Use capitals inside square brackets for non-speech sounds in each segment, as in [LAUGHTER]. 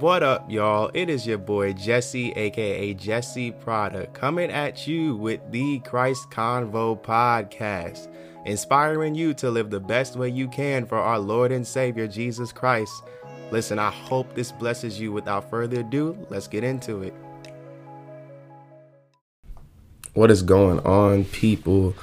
What up, y'all? It is your boy Jesse, aka Jesse Prada, coming at you with the Christ Convo podcast, inspiring you to live the best way you can for our Lord and Savior Jesus Christ. Listen, I hope this blesses you. Without further ado, let's get into it. What is going on, people?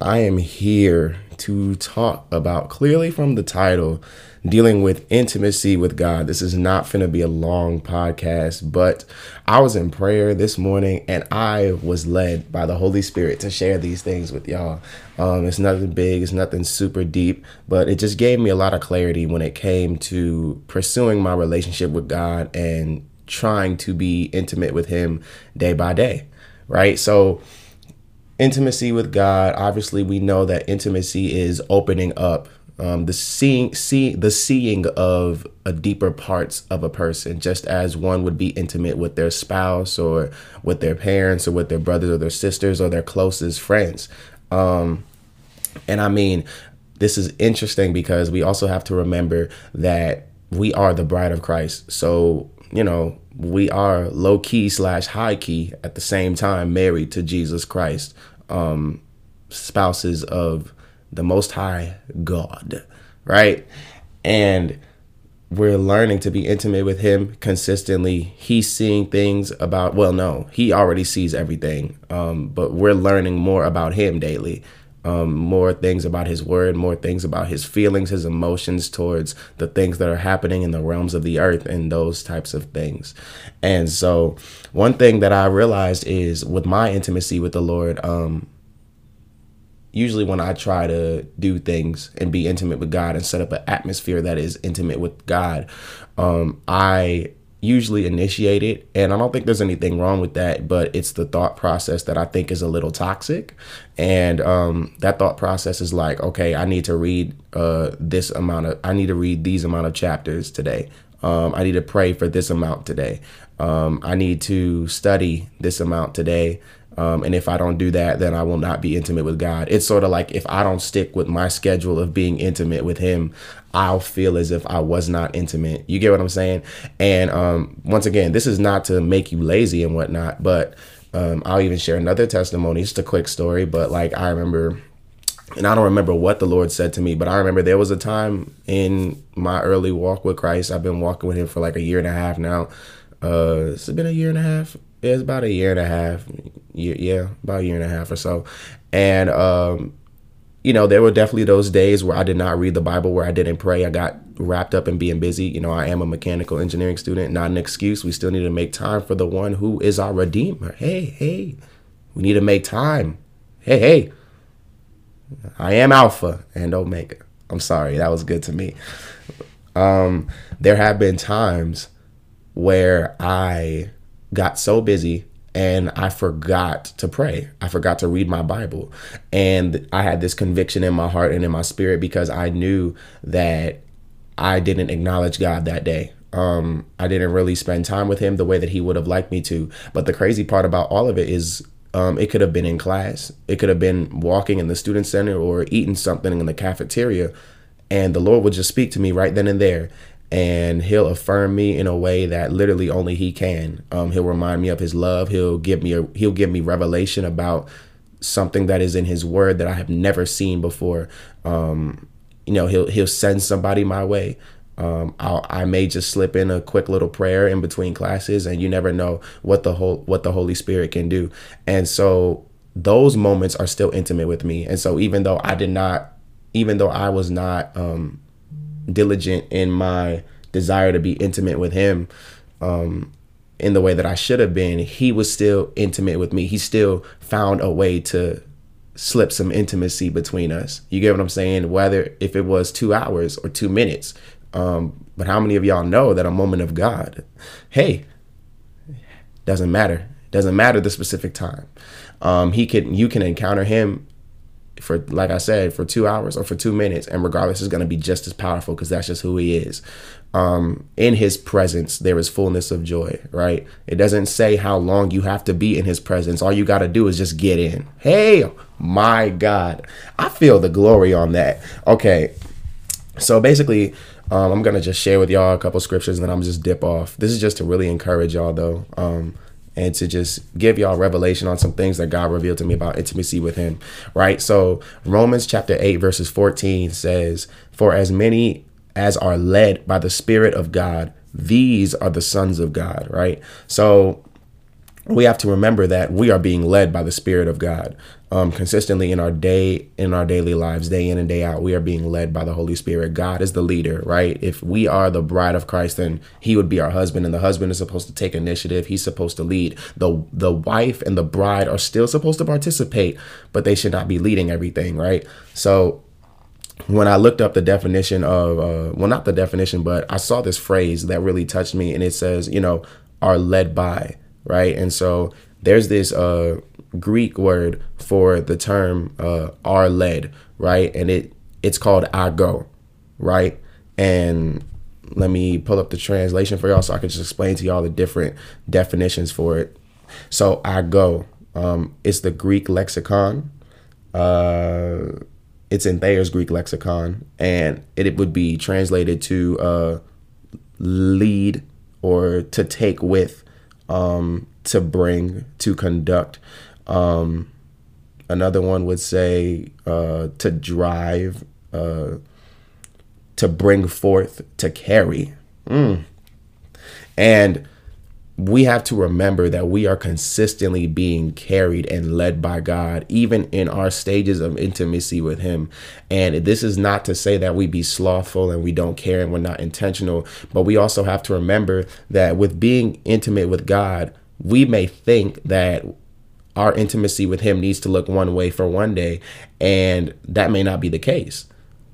I am here to talk about clearly from the title dealing with intimacy with God. This is not going to be a long podcast, but I was in prayer this morning and I was led by the Holy Spirit to share these things with y'all. Um, it's nothing big, it's nothing super deep, but it just gave me a lot of clarity when it came to pursuing my relationship with God and trying to be intimate with Him day by day, right? So, intimacy with God, obviously, we know that intimacy is opening up um, the seeing, see the seeing of a deeper parts of a person, just as one would be intimate with their spouse or with their parents or with their brothers or their sisters or their closest friends. Um, and I mean, this is interesting because we also have to remember that we are the bride of Christ. So you know, we are low key slash high key at the same time married to Jesus Christ, um, spouses of the Most High God, right? And we're learning to be intimate with Him consistently. He's seeing things about, well, no, He already sees everything, um, but we're learning more about Him daily um, more things about his word, more things about his feelings, his emotions towards the things that are happening in the realms of the earth and those types of things. And so, one thing that I realized is with my intimacy with the Lord, um, usually when I try to do things and be intimate with God and set up an atmosphere that is intimate with God, um, I usually initiate it and i don't think there's anything wrong with that but it's the thought process that i think is a little toxic and um, that thought process is like okay i need to read uh, this amount of i need to read these amount of chapters today. Um, i need to pray for this amount today. Um, i need to study this amount today um, and if I don't do that, then I will not be intimate with God. It's sort of like if I don't stick with my schedule of being intimate with Him, I'll feel as if I was not intimate. You get what I'm saying? And um, once again, this is not to make you lazy and whatnot, but um, I'll even share another testimony, just a quick story. But like, I remember, and I don't remember what the Lord said to me, but I remember there was a time in my early walk with Christ. I've been walking with Him for like a year and a half now. Uh, it's been a year and a half it's about a year and a half. Yeah, about a year and a half or so. And um, you know, there were definitely those days where I did not read the Bible, where I didn't pray. I got wrapped up in being busy. You know, I am a mechanical engineering student, not an excuse. We still need to make time for the one who is our Redeemer. Hey, hey, we need to make time. Hey, hey, I am Alpha and Omega. I'm sorry, that was good to me. Um, there have been times where I got so busy and I forgot to pray. I forgot to read my Bible. And I had this conviction in my heart and in my spirit because I knew that I didn't acknowledge God that day. Um, I didn't really spend time with him the way that he would have liked me to. But the crazy part about all of it is um, it could have been in class, it could have been walking in the student center or eating something in the cafeteria. And the Lord would just speak to me right then and there and he'll affirm me in a way that literally only he can. Um, he'll remind me of his love. He'll give me a he'll give me revelation about something that is in his word that I have never seen before. Um, you know, he'll he'll send somebody my way. Um, i may just slip in a quick little prayer in between classes, and you never know what the whole what the Holy Spirit can do. And so those moments are still intimate with me. And so even though I did not, even though I was not um, diligent in my desire to be intimate with him um, in the way that I should have been, he was still intimate with me. He still found a way to slip some intimacy between us. You get what I'm saying? Whether if it was two hours or two minutes. Um, but how many of y'all know that a moment of God, hey, doesn't matter. Doesn't matter the specific time. Um, he can you can encounter him for like I said for two hours or for two minutes, and regardless, is going to be just as powerful because that's just who he is. Um, in his presence, there is fullness of joy. Right? It doesn't say how long you have to be in his presence. All you got to do is just get in. Hey, my God, I feel the glory on that. Okay, so basically, Um, I'm gonna just share with y'all a couple scriptures and then I'm just dip off. This is just to really encourage y'all though. Um, and to just give y'all revelation on some things that God revealed to me about intimacy with Him, right? So, Romans chapter 8, verses 14 says, For as many as are led by the Spirit of God, these are the sons of God, right? So, we have to remember that we are being led by the Spirit of God um, consistently in our day, in our daily lives, day in and day out. We are being led by the Holy Spirit. God is the leader, right? If we are the bride of Christ, then He would be our husband, and the husband is supposed to take initiative. He's supposed to lead. the The wife and the bride are still supposed to participate, but they should not be leading everything, right? So when I looked up the definition of, uh, well, not the definition, but I saw this phrase that really touched me, and it says, you know, are led by right? And so there's this uh, Greek word for the term uh, are led, right? And it it's called ago, right? And let me pull up the translation for y'all so I can just explain to y'all the different definitions for it. So ago, um, it's the Greek lexicon. Uh, it's in Thayer's Greek lexicon, and it, it would be translated to uh, lead or to take with um, to bring, to conduct. Um, another one would say uh, to drive, uh, to bring forth, to carry. Mm. And we have to remember that we are consistently being carried and led by God, even in our stages of intimacy with Him. And this is not to say that we be slothful and we don't care and we're not intentional, but we also have to remember that with being intimate with God, we may think that our intimacy with Him needs to look one way for one day, and that may not be the case.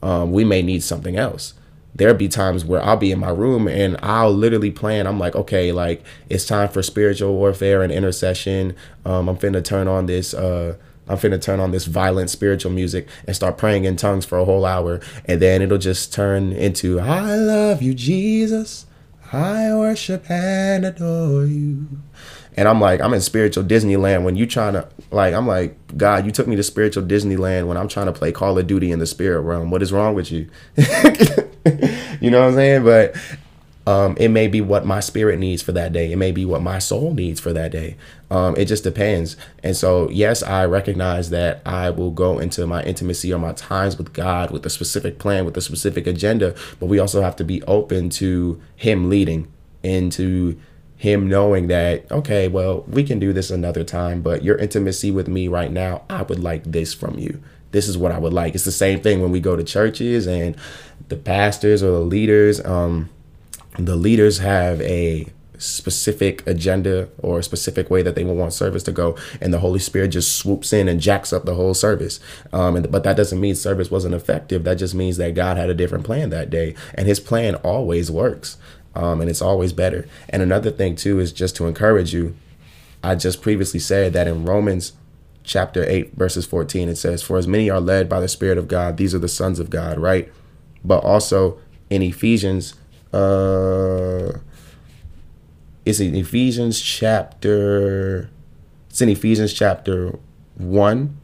Um, we may need something else there'll be times where I'll be in my room and I'll literally plan. I'm like, okay, like it's time for spiritual warfare and intercession. Um, I'm finna turn on this. Uh, I'm finna turn on this violent spiritual music and start praying in tongues for a whole hour, and then it'll just turn into "I love you, Jesus. I worship and adore you." And I'm like, I'm in spiritual Disneyland when you trying to like, I'm like, God, you took me to spiritual Disneyland when I'm trying to play Call of Duty in the spirit realm. What is wrong with you? [LAUGHS] you know what I'm saying? But um, it may be what my spirit needs for that day. It may be what my soul needs for that day. Um, it just depends. And so, yes, I recognize that I will go into my intimacy or my times with God with a specific plan, with a specific agenda. But we also have to be open to Him leading into him knowing that okay well we can do this another time but your intimacy with me right now i would like this from you this is what i would like it's the same thing when we go to churches and the pastors or the leaders um the leaders have a specific agenda or a specific way that they want service to go and the holy spirit just swoops in and jacks up the whole service um, and, but that doesn't mean service wasn't effective that just means that god had a different plan that day and his plan always works um, and it's always better. And another thing too is just to encourage you. I just previously said that in Romans chapter 8 verses 14 it says for as many are led by the spirit of God these are the sons of God right but also in Ephesians uh it's in Ephesians chapter it's in Ephesians chapter 1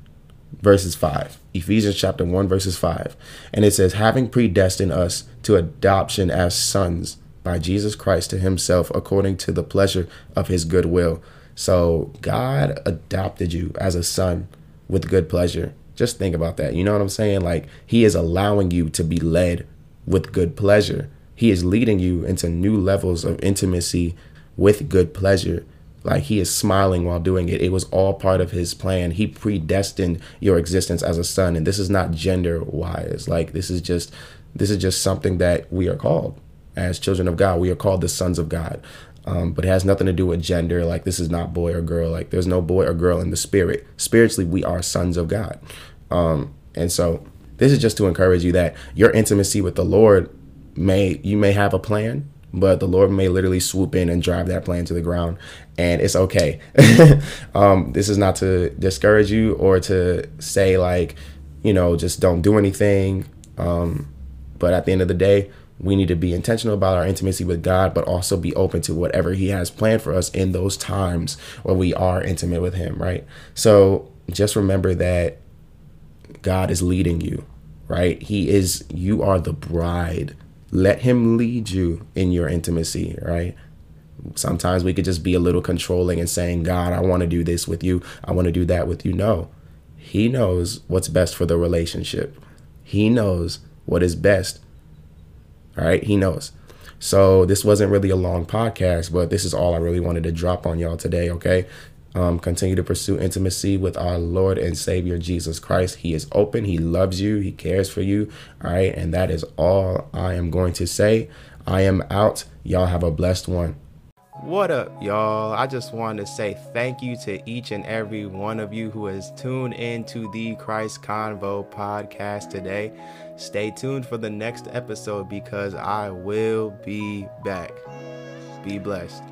verses 5 Ephesians chapter 1 verses 5 and it says having predestined us to adoption as sons by Jesus Christ to himself according to the pleasure of his good will. So God adopted you as a son with good pleasure. Just think about that. You know what I'm saying? Like he is allowing you to be led with good pleasure. He is leading you into new levels of intimacy with good pleasure. Like he is smiling while doing it. It was all part of his plan. He predestined your existence as a son. And this is not gender wise. Like this is just this is just something that we are called as children of God. We are called the sons of God. Um, but it has nothing to do with gender. Like this is not boy or girl. Like there's no boy or girl in the spirit. Spiritually, we are sons of God. Um, and so this is just to encourage you that your intimacy with the Lord may you may have a plan, but the Lord may literally swoop in and drive that plan to the ground, and it's okay. [LAUGHS] um, this is not to discourage you or to say like, you know, just don't do anything. Um, but at the end of the day, we need to be intentional about our intimacy with God, but also be open to whatever He has planned for us in those times where we are intimate with Him, right? So just remember that God is leading you, right? He is, you are the bride Let him lead you in your intimacy, right? Sometimes we could just be a little controlling and saying, God, I want to do this with you. I want to do that with you. No, he knows what's best for the relationship. He knows what is best. All right. He knows. So this wasn't really a long podcast, but this is all I really wanted to drop on y'all today. Okay. Um, continue to pursue intimacy with our Lord and Savior Jesus Christ. He is open. He loves you. He cares for you. All right. And that is all I am going to say. I am out. Y'all have a blessed one. What up, y'all? I just wanted to say thank you to each and every one of you who has tuned in to the Christ Convo podcast today. Stay tuned for the next episode because I will be back. Be blessed.